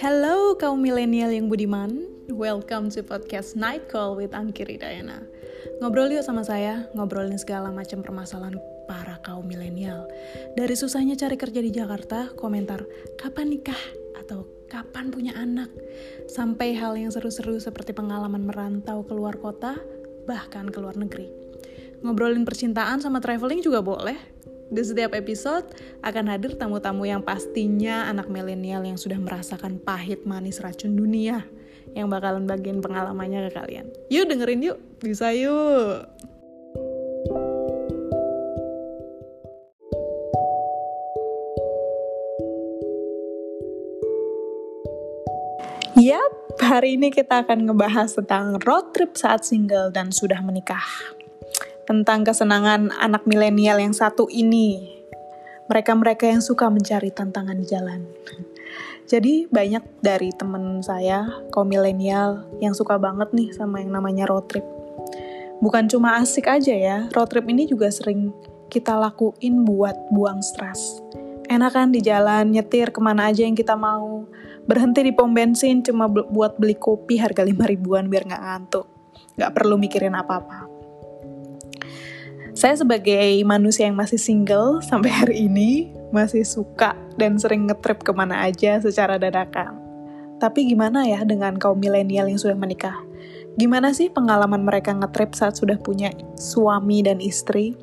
Hello kaum milenial yang budiman, welcome to podcast Night Call with Angkiri Dayana. Ngobrol yuk sama saya, ngobrolin segala macam permasalahan para kaum milenial. Dari susahnya cari kerja di Jakarta, komentar kapan nikah atau kapan punya anak, sampai hal yang seru-seru seperti pengalaman merantau keluar kota, bahkan ke luar negeri. Ngobrolin percintaan sama traveling juga boleh, di setiap episode akan hadir tamu-tamu yang pastinya anak milenial yang sudah merasakan pahit manis racun dunia yang bakalan bagian pengalamannya ke kalian. Yuk dengerin yuk, bisa yuk. Yap, hari ini kita akan ngebahas tentang road trip saat single dan sudah menikah. Tentang kesenangan anak milenial yang satu ini. Mereka-mereka yang suka mencari tantangan di jalan. Jadi banyak dari temen saya, kaum milenial, yang suka banget nih sama yang namanya road trip. Bukan cuma asik aja ya, road trip ini juga sering kita lakuin buat buang stres. Enakan di jalan, nyetir ke mana aja yang kita mau. Berhenti di pom bensin cuma buat beli kopi harga 5 ribuan biar nggak ngantuk. Nggak perlu mikirin apa-apa. Saya sebagai manusia yang masih single sampai hari ini, masih suka dan sering ngetrip ke mana aja secara dadakan. Tapi gimana ya dengan kaum milenial yang sudah menikah? Gimana sih pengalaman mereka ngetrip saat sudah punya suami dan istri?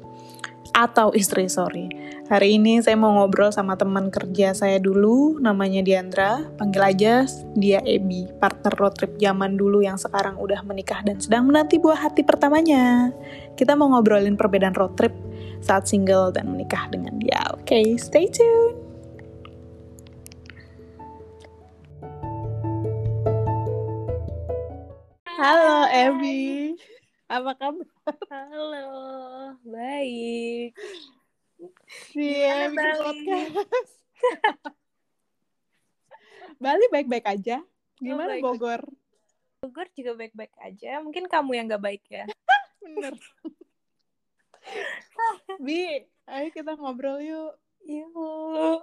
Atau istri, sorry. Hari ini saya mau ngobrol sama teman kerja saya dulu, namanya Diandra. Panggil aja dia Ebi, partner road trip zaman dulu yang sekarang udah menikah dan sedang menanti buah hati pertamanya. Kita mau ngobrolin perbedaan road trip saat single dan menikah dengan dia. Oke, okay, stay tune. Halo Ebi, apa kabar? Halo, baik. Iya, bikin podcast. Bali baik-baik aja. Gimana Oh, baik. Bogor? Bogor juga baik-baik aja. Mungkin kamu yang gak baik ya. Bener. Bi, ayo kita ngobrol yuk. Yuk.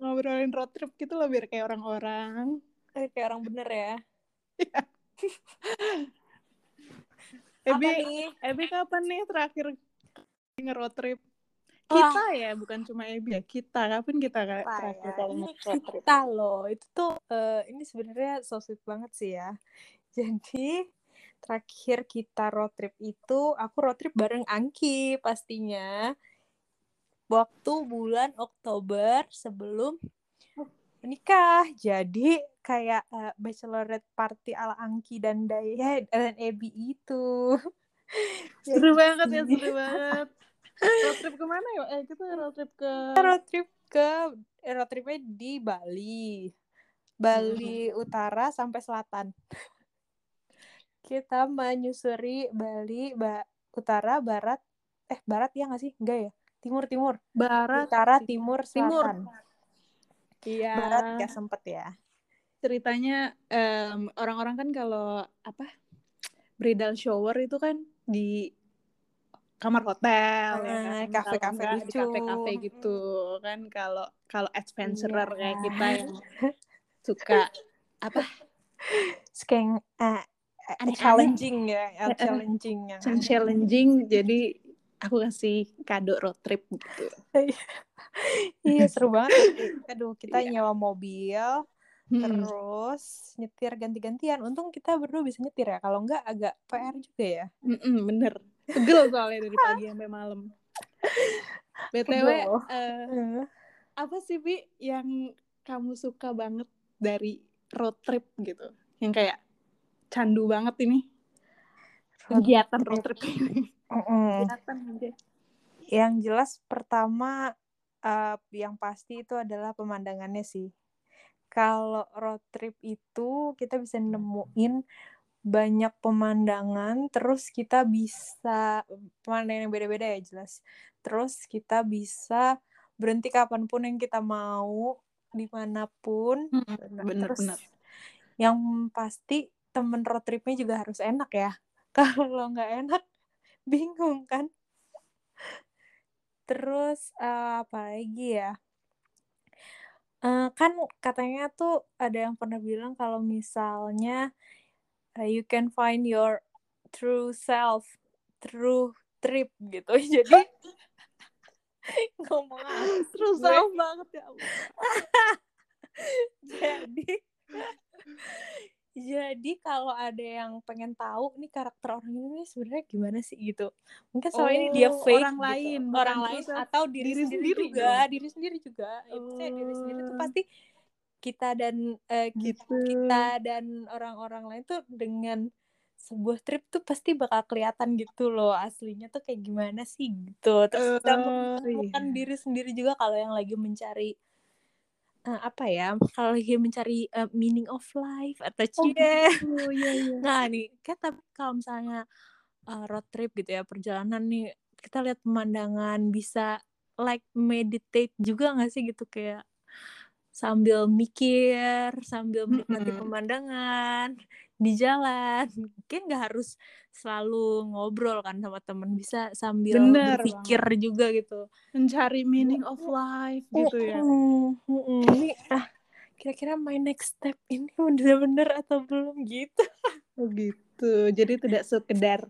Ngobrolin road trip gitu loh biar kayak orang-orang. Eh, Kayak orang bener ya. Ebi, Apa nih? Ebi kapan nih terakhir nge-road trip? Wah. Kita ya, bukan cuma Ebi ya. Kita, kapan kita kayak ya? trip? kita loh. Itu tuh eh, ini sebenarnya so sweet banget sih ya. Jadi terakhir kita road trip itu aku road trip bareng Angki pastinya. Waktu bulan Oktober sebelum menikah. Jadi kayak eh, bachelorette party ala Angki dan Daya dan Ebi itu. Seru banget ya, seru banget. Road trip ke mana ya? Eh, kita road trip ke... road trip ke eh, road tripnya di Bali. Bali Utara sampai selatan. Kita menyusuri Bali ba Utara, Barat, eh Barat ya nggak sih? Enggak ya? Timur, Timur. Barat. Utara, Timur, Timur. Selatan. Iya. Barat ya sempet ya. ceritanya em, orang-orang kan kalau apa bridal shower itu kan di kamar hotel ya Ah, kan kafe-kafe enggak di lucu. kafe-kafe gitu kan kalau kalau adventurer Iya. kayak kita yang suka apa Skeng eh, eh, Aneh-aneh. challenging ya, challenging ya. yang challenging jadi aku kasih kado road trip gitu iya seru banget. Aduh, kita Iya. nyewa mobil, Hmm. terus nyetir ganti-gantian. Untung kita berdua bisa nyetir ya. Kalau enggak agak PR juga ya. Mm-mm, bener pegel soalnya dari pagi sampai malam btw eh, Eh, apa sih bi yang kamu suka banget dari road trip gitu yang kayak candu banget ini kegiatan road trip ini Mm-mm. kegiatan aja Yang jelas pertama eh, yang pasti itu adalah pemandangannya sih. Kalau road trip itu kita bisa nemuin banyak pemandangan, terus kita bisa pemandangan yang beda-beda ya jelas. Terus kita bisa berhenti kapan pun yang kita mau, di mana pun. Nah, bener terus bener yang pasti temen road tripnya juga harus enak ya. Kalau nggak enak, bingung kan. Terus eh, apa lagi ya? Uh, kan katanya tuh ada yang pernah bilang kalau misalnya uh, you can find your true self through trip gitu. Jadi ngomong true self banget ya Jadi jadi kalau ada yang pengen tahu nih karakter orang ini sebenarnya gimana sih gitu mungkin soal oh, ini dia fake orang gitu. lain orang lain atau diri, diri sendiri, sendiri juga dong. diri sendiri juga oh. ya, diri sendiri itu pasti kita dan uh, gitu. kita dan orang-orang lain tuh dengan sebuah trip tuh pasti bakal kelihatan gitu loh aslinya tuh kayak gimana sih gitu terus uh, kita menemukan iya. diri sendiri juga kalau yang lagi mencari uh, apa ya kalau lagi mencari uh, meaning of life atau cie oh, gitu, iya, iya. nah nih kan tapi kalau misalnya uh, road trip gitu ya perjalanan nih kita lihat pemandangan bisa like meditate juga gak sih gitu kayak sambil mikir sambil menikmati mm -hmm. pemandangan di jalan. Mungkin nggak harus selalu ngobrol kan sama temen bisa sambil Bener berpikir banget. juga gitu. Mencari meaning of life gitu ya. Uh, uh, uh, ini ah kira-kira my next step ini bener-bener atau belum gitu? Oh gitu jadi tidak sekedar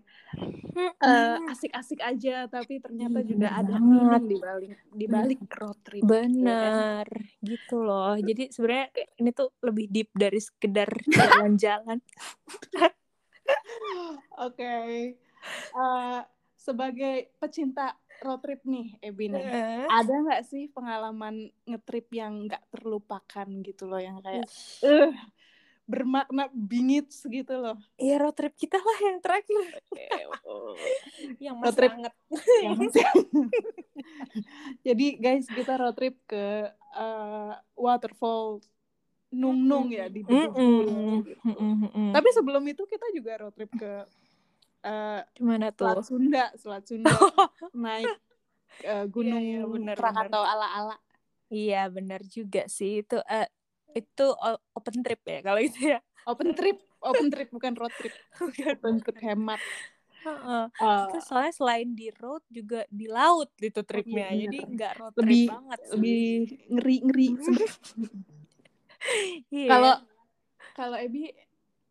uh, asik-asik aja tapi ternyata hmm, juga ada meaning di balik di balik road trip benar gitu, ya. gitu loh. Jadi sebenarnya ini tuh lebih deep dari sekedar jalan-jalan. Oke. Okay. uh, sebagai pecinta road trip nih Ebi nih uh. ada nggak sih pengalaman ngetrip yang nggak terlupakan gitu loh yang kayak uh, bermakna bingit segitu loh iya road trip kita lah yang terakhir oh. yang road trip banget yang jadi guys kita road trip ke uh, waterfall Nung Nung ya di mm -mm. Gitu. Mm -mm. tapi sebelum itu kita juga road trip ke uh, Gimana tuh? Selat Sunda, Selat Sunda naik uh, gunung iya, iya, bener, Krakatau ala-ala. Iya benar juga sih itu uh, itu open trip ya kalau itu ya. Open trip, open trip bukan road trip. open trip hemat. Uh, uh, soalnya selain di road juga di laut itu tripnya. Iya, jadi nggak road trip lebih, banget sih. lebih ngeri ngeri kalau kalau Ebi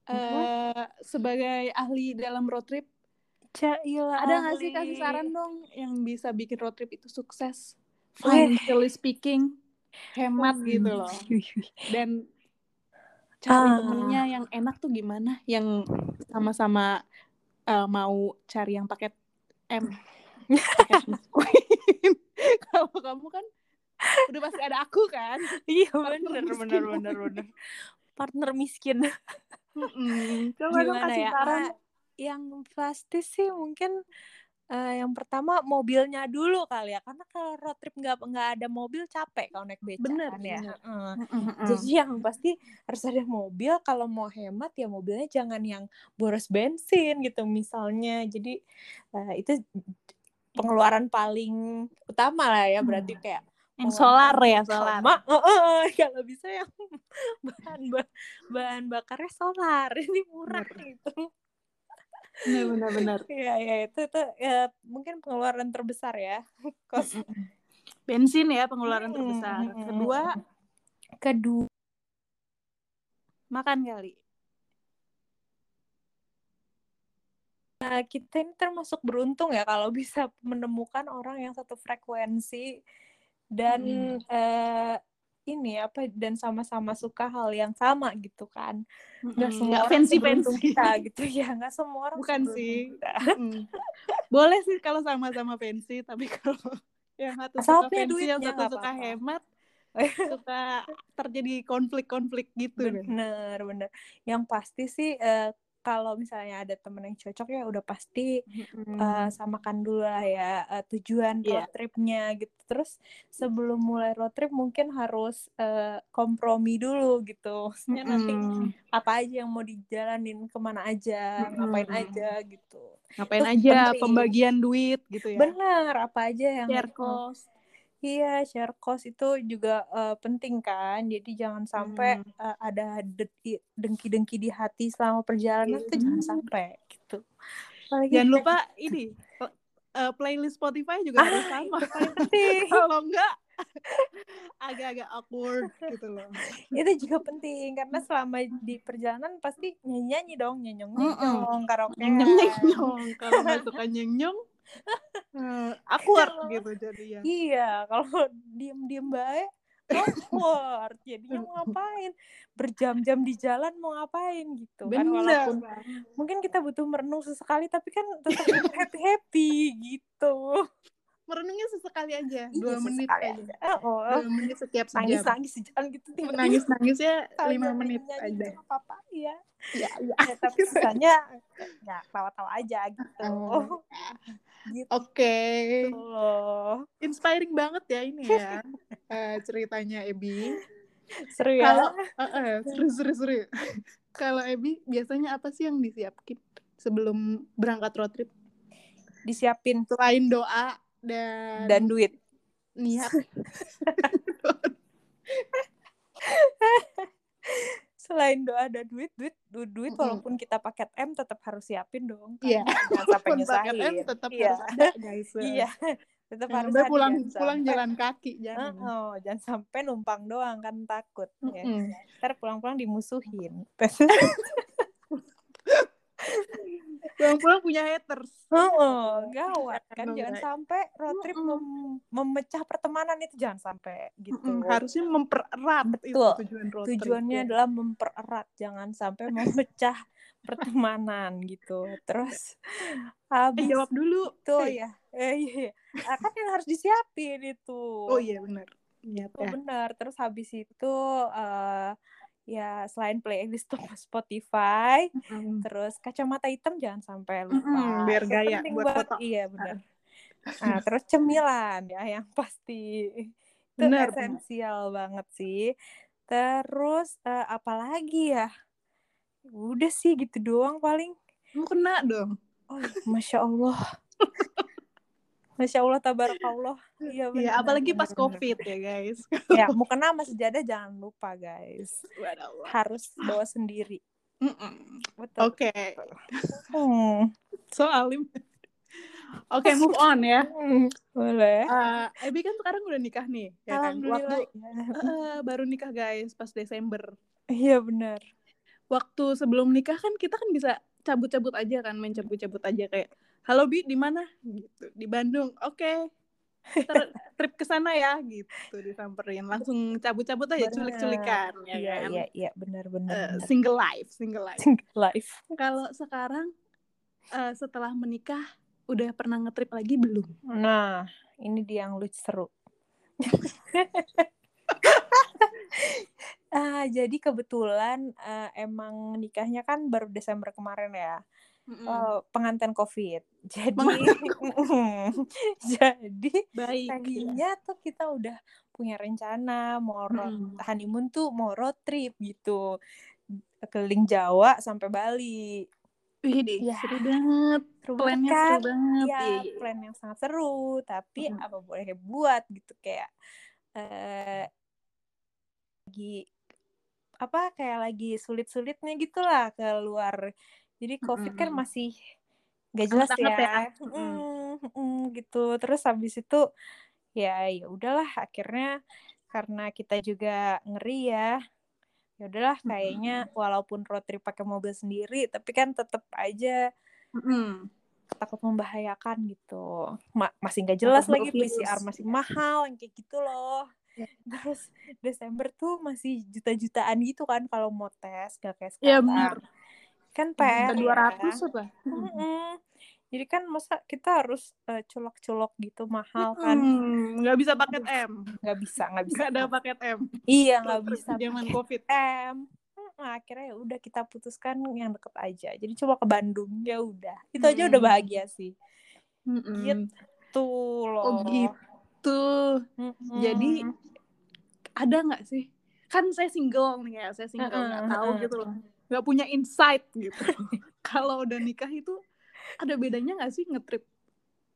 uh, sebagai ahli dalam road trip Cailah ada nggak sih kasih saran dong yang bisa bikin road trip itu sukses? Financially speaking hemat oh. gitu loh dan cari uh. temennya yang enak tuh gimana yang sama-sama uh, mau cari yang paket M kalau kamu kan udah pasti ada aku kan iya bener bener bener bener partner miskin Mm-mm. Coba dong kasih ya? saran. Yang pasti sih mungkin uh, yang pertama mobilnya dulu kali ya karena kalau road trip nggak nggak ada mobil capek kalau naik beca bener, kan ya bener. Uh, jadi yang pasti harus ada mobil kalau mau hemat ya mobilnya jangan yang boros bensin gitu misalnya jadi uh, itu pengeluaran paling utama lah ya berarti hmm. kayak yang solar ya solar Ma, uh, uh, kalau bisa yang bahan bahan bakarnya solar ini murah bener. gitu benar benar benar. Ya ya itu itu ya, mungkin pengeluaran terbesar ya kos. Bensin ya pengeluaran terbesar. kedua kedua. Makan kali. Nah, kita ini termasuk beruntung ya kalau bisa menemukan orang yang satu frekuensi dan hmm. uh, ini apa dan sama-sama suka hal yang sama gitu kan nggak hmm. semua fancy fancy kita gitu ya nggak semua orang bukan sih hmm. boleh sih kalau sama-sama fancy tapi kalau yang satu suka fancy yang satu suka apa -apa. hemat suka terjadi konflik-konflik gitu bener bener yang pasti sih uh, kalau misalnya ada temen yang cocok ya udah pasti mm-hmm. uh, samakan dulu lah ya uh, tujuan yeah. road tripnya gitu terus sebelum mulai road trip mungkin harus uh, kompromi dulu gitu maksudnya mm-hmm. nanti apa aja yang mau dijalanin ke mana aja mm-hmm. ngapain aja gitu ngapain terus aja penting. pembagian duit gitu ya bener apa aja yang share cost Iya, share cost itu juga uh, penting kan. Jadi jangan sampai hmm. uh, ada dengki-dengki di hati selama perjalanan itu jangan sampai gitu. Apalagi jangan lupa ini uh, playlist Spotify juga ah, harus sama. Kalau enggak agak-agak awkward gitu loh. itu juga penting karena selama di perjalanan pasti nyanyi nyanyi dong nyenyong nyenyong karaoke nyeng kalau nggak suka nyeng eh, awkward gitu jadinya. iya kalau diem diem baik awkward jadinya mau ngapain berjam-jam di jalan mau ngapain gitu kan Bener. walaupun mungkin kita butuh merenung sesekali tapi kan tetap happy happy gitu Merenungnya sesekali aja, Iya, dua menit aja. aja. Oh, Dua menit setiap nangis nangis sejam gitu tiba-tiba Nangis nangisnya Kalau lima menit aja. nggak apa-apa ya Ya, ya. ya, tapi sisanya ya tawa-tawa aja gitu Oh. Gitu Oke, loh inspiring banget ya ini ya eh, ceritanya Ebi. seru ya Kalau eh, seru seru seru. Kalau Ebi biasanya apa sih yang disiapin sebelum berangkat road trip? disiapin Selain doa dan, dan duit niat. selain doa dan duit duit du- duit Mm-mm. walaupun kita paket M tetap harus siapin dong kan? Iya. jangan sampai Walaupun paket nyusahin M tetap iya harus ada guys. iya tetap harus pulang jangan pulang sampai- jalan kaki jangan. Oh, jangan sampai numpang doang kan takut ya. Mm-mm. Ntar pulang-pulang dimusuhin. Pulang-pulang punya haters. Oh, gawat kan Aduh, jangan sampai road trip mem- memecah pertemanan itu jangan sampai gitu. Harusnya mempererat itu Betul. tujuan road trip. Tujuannya ya. adalah mempererat, jangan sampai memecah pertemanan gitu. Terus Eh, habis jawab dulu. itu Eh, ya, eh, iya, iya. Ah, kan yang harus disiapin itu. Oh iya benar. Niat Oh, ya. benar. Terus habis itu eh ya selain playlist Spotify, Mm. terus kacamata hitam jangan sampai lupa. Mm-mm, biar gaya buat banget. foto. Iya benar. Nah, terus cemilan ya yang pasti itu benar. esensial banget sih. Terus eh, apalagi ya? Udah sih gitu doang paling. Mau kena dong. Oh, masya Allah. Masya Allah, tabarakallah. Iya, Iya, apalagi pas. COVID ya, guys. Ya, mau kena sama sejadah jangan lupa, guys. Harus bawa sendiri. Oke, Hmm. so alim. Oke, move on ya. Hmm, Boleh. Eh, Ebi kan sekarang udah nikah nih, ya kan? Waktu eh, baru nikah guys, pas Desember. Iya benar. Waktu sebelum nikah kan kita kan bisa cabut-cabut aja kan, main cabut-cabut aja kayak, halo Bi, di mana? Gitu, di Bandung. Oke, kita trip ke sana ya, gitu disamperin. Langsung cabut-cabut aja, culik-culikan, ya Iya kan? iya iya benar benar. Eh, benar. single life, single life. Single life. Kalau sekarang eh, setelah menikah udah pernah ngetrip lagi belum? Nah, ini dia yang lucu seru. Ah, jadi kebetulan eh, emang nikahnya kan baru Desember kemarin ya. Eh, pengantin COVID. Jadi jadi Baik. tadinya tuh kita udah punya rencana mau road Mm-mm. honeymoon tuh mau road trip gitu keliling Jawa sampai Bali Wih, Ya. seru banget. seru Plannya banget kan? seru banget. ya Iya, iya. plan yang sangat seru tapi Mm. apa boleh buat gitu kayak eh lagi apa kayak lagi sulit-sulitnya gitulah keluar jadi covid kan Mm-mm. masih gak jelas Hangat-hangat ya, ya. Mm, mm, gitu terus habis itu ya ya udahlah akhirnya karena kita juga ngeri ya ya udahlah kayaknya walaupun road trip pakai mobil sendiri tapi kan tetap aja Mm-mm. takut membahayakan gitu Ma- masih nggak jelas Takut lagi virus. PCR masih mahal yang kayak gitu loh Ya. terus Desember tuh masih juta-jutaan gitu kan kalau mau tes gak kayak Iya sekarang benar. Kan PR dua ya. ratus apa? Mm-mm. jadi kan masa kita harus eh, colok-colok gitu mahal kan Hmm, nggak bisa paket M. nggak bisa nggak bisa Nggak ada paket M. iya nggak bisa Zaman COVID. M Mm, akhirnya ya udah kita putuskan yang deket aja jadi coba ke Bandung ya udah itu aja udah Hmm. bahagia sih Mm-mm. gitu loh Oh gitu. Mm-mm. Jadi ada nggak sih? Kan saya single nih ya, saya single nggak tahu gitu loh, nggak punya insight gitu. Kalau udah nikah itu ada bedanya nggak sih ngetrip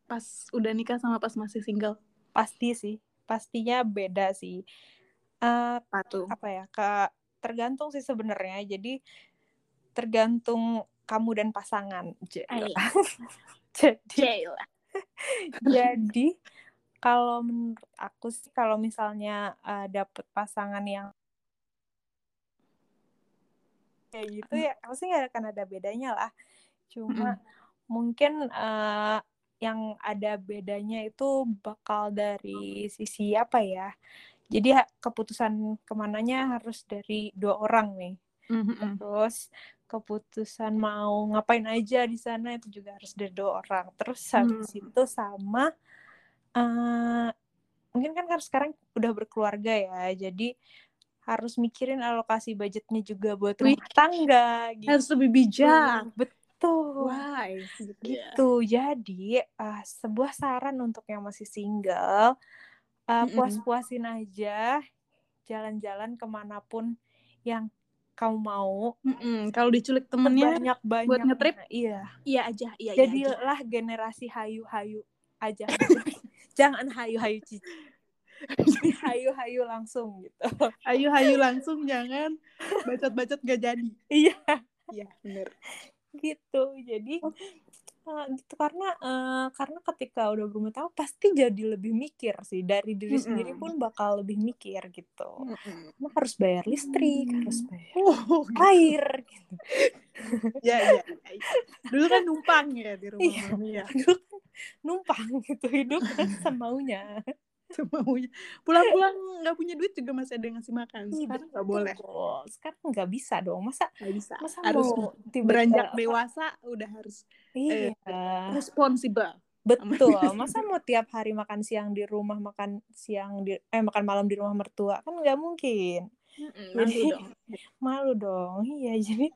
pas udah nikah sama pas masih single? pasti sih. Pastinya beda sih. Eh, Apa tuh? apa ya ke tergantung sih sebenarnya. Jadi tergantung kamu dan pasangan. Jadi jadi kalau menurut aku sih kalau misalnya uh, dapet pasangan yang kayak gitu ya pasti nggak akan ada bedanya lah cuma mm -hmm. mungkin uh, yang ada bedanya itu bakal dari sisi apa ya jadi keputusan ke mananya harus dari dua orang nih mm-hmm. terus keputusan mau ngapain aja di sana itu juga harus dari dua orang terus habis mm. itu sama uh, mungkin kan kan sekarang udah berkeluarga ya jadi harus mikirin alokasi budgetnya juga buat rumah tangga gitu. harus lebih bijak betul Why? gitu jadi uh, sebuah saran untuk yang masih single uh, puas-puasin aja jalan-jalan ke mana pun yang kamu mau. Mm-mm. Kalau diculik temennya banyak banyak buat ngetrip, iya. Iya aja, iya. Jadilah iya generasi hayu-hayu aja. Jangan hayu-hayu cici. Hayu-hayu langsung gitu. Hayu-hayu langsung, jangan bacot-bacot gak jadi. Iya. Iya, bener. Gitu. Jadi uh, gitu karena uh, karena ketika udah berumah tangga pasti jadi lebih mikir sih dari diri mm -hmm. sendiri pun bakal lebih mikir gitu mm -hmm. harus bayar listrik mm. harus bayar oh, gitu. air gitu ya, ya, ya dulu kan numpang ya di rumah iya, ya. dulu kan numpang gitu hidup kan semaunya semaunya pulang-pulang nggak punya duit juga masih ada yang ngasih makan. Iya, sekarang nggak boleh. Sekarang nggak bisa dong. Masa nggak bisa. masa harus tiba beranjak dewasa udah harus iya. eh, responsibel betul. masa mau tiap hari makan siang di rumah makan siang di eh makan malam di rumah mertua kan nggak mungkin. Mm malu dong. malu dong. Iya jadi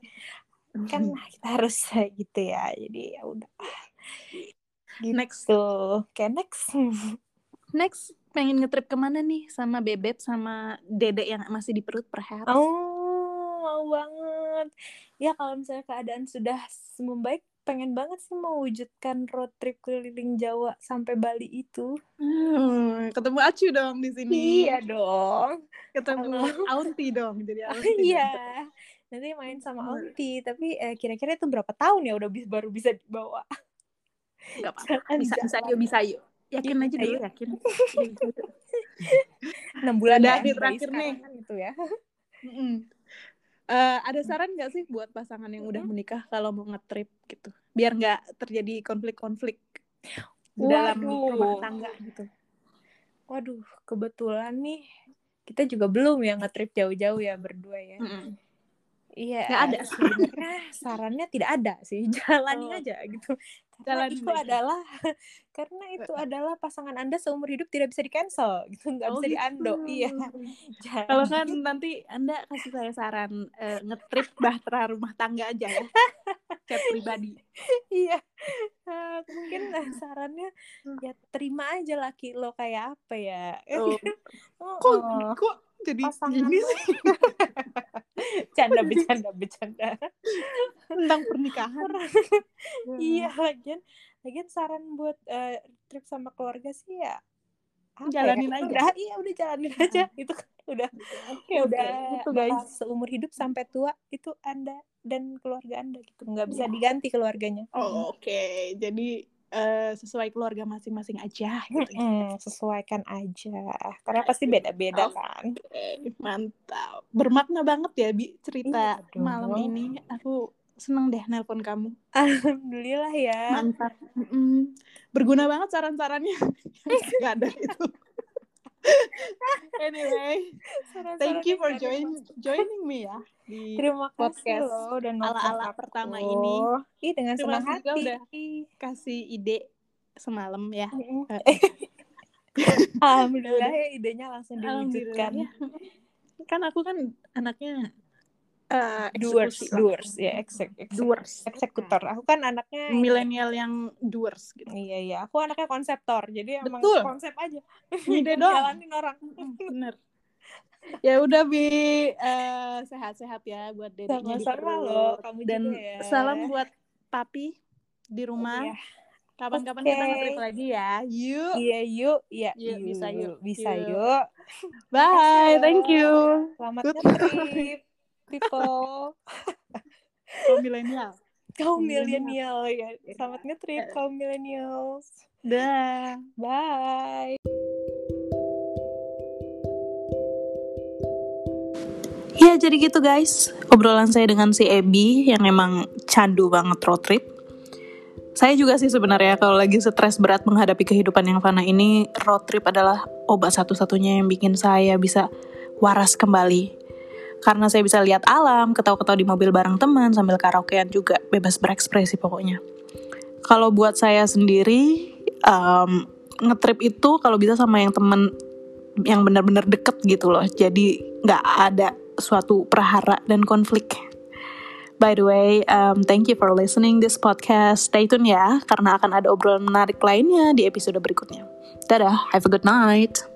kan kita harus gitu ya. Jadi ya udah. Gitu. next. Tuh kayak next. Next pengen ngetrip ke mana nih sama bebek sama dedek yang masih di perut perhaps oh mau banget ya kalau misalnya keadaan sudah membaik pengen banget sih mewujudkan road trip keliling Jawa sampai Bali itu. Hmm, ketemu Acu dong di sini. Iya dong. Ketemu Aunti dong, jadi Aunti. iya. Nanti main sama Aunti, tapi eh, kira-kira itu berapa tahun ya udah baru bisa dibawa? Gak apa-apa. Bisa, bisa yuk, bisa yuk yakin aja dulu Ayo. yakin. Enam bulan ya di terakhir nih. kan gitu ya. Uh, ada saran nggak sih buat pasangan yang udah menikah kalau mau ngetrip gitu? Biar nggak terjadi konflik-konflik dalam rumah tangga gitu. Waduh kebetulan nih kita juga belum ya ngetrip jauh-jauh ya berdua ya. Mm -hmm. Iya, ada. sebenarnya sarannya tidak ada sih, jalani oh. aja gitu. Karena Jalan itu adalah karena itu adalah pasangan Anda seumur hidup tidak bisa di cancel gitu, nggak oh, bisa gitu. diando. Iya. Kalau kan nanti Anda kasih saya saran uh, ngetrip bahtera rumah tangga aja ya. Chat pribadi. iya. Uh, mungkin uh, sarannya ya terima aja laki lo kayak apa ya. Oh. oh, kok kok jadi pasangan gini sih canda bercanda bercanda. Tentang pernikahan. Iya lagian lagian saran buat uh, trip sama keluarga sih ya jalanin ya? aja. udah iya udah jalanin aja itu kan. Udah okay, udah itu guys. seumur hidup sampai tua itu anda dan keluarga anda gitu. Nggak bisa iya. diganti keluarganya. Oh, oke. Okay. jadi uh, sesuai keluarga masing-masing aja gitu. Mm, sesuaikan aja. Karena pasti beda-beda oh, kan. mantap. Bermakna banget ya bi cerita iya malam ini. Aku seneng deh nelpon kamu. Alhamdulillah ya. Mantap. Mm -mm. berguna banget saran-sarannya. Nggak ada itu anyway, thank you for join, joining me ya di Terima podcast loh dan ala-ala pertama ini. Ih, dengan Terima senang hati. udah kasih ide semalam ya. Alhamdulillah ya idenya langsung diwujudkan. Kan aku kan anaknya uh, doers doers ya doers eksekutor aku kan anaknya milenial yang doers gitu iya iya aku anaknya konseptor jadi emang Betul. konsep aja ide dong jalanin orang bener ya udah bi uh, sehat-sehat ya buat dedeknya di perut kamu dan ya. salam buat papi di rumah oh, iya. Kapan-kapan okay. kita ngetrip lagi ya. Yuk. Iya, yuk. Iya, yuk. Bisa yuk. Bisa yuk. Bye. Thank you. Selamat ngetrip people. Oh, milenial. kaum milenial ya. Selamat ngetrip kaum milenials. Dah. Bye. Ya jadi gitu guys, obrolan saya dengan si Ebi yang emang candu banget road trip. Saya juga sih sebenarnya kalau lagi stres berat menghadapi kehidupan yang fana ini, road trip adalah obat satu-satunya yang bikin saya bisa waras kembali. Karena saya bisa lihat alam, ketawa-ketawa di mobil bareng teman sambil karaokean juga, bebas berekspresi pokoknya. Kalau buat saya sendiri, um, ngetrip itu kalau bisa sama yang temen yang benar-benar deket gitu loh. Jadi nggak ada suatu prahara dan konflik. By the way, um, thank you for listening this podcast. Stay tune ya, karena akan ada obrolan menarik lainnya di episode berikutnya. Dadah, have a good night.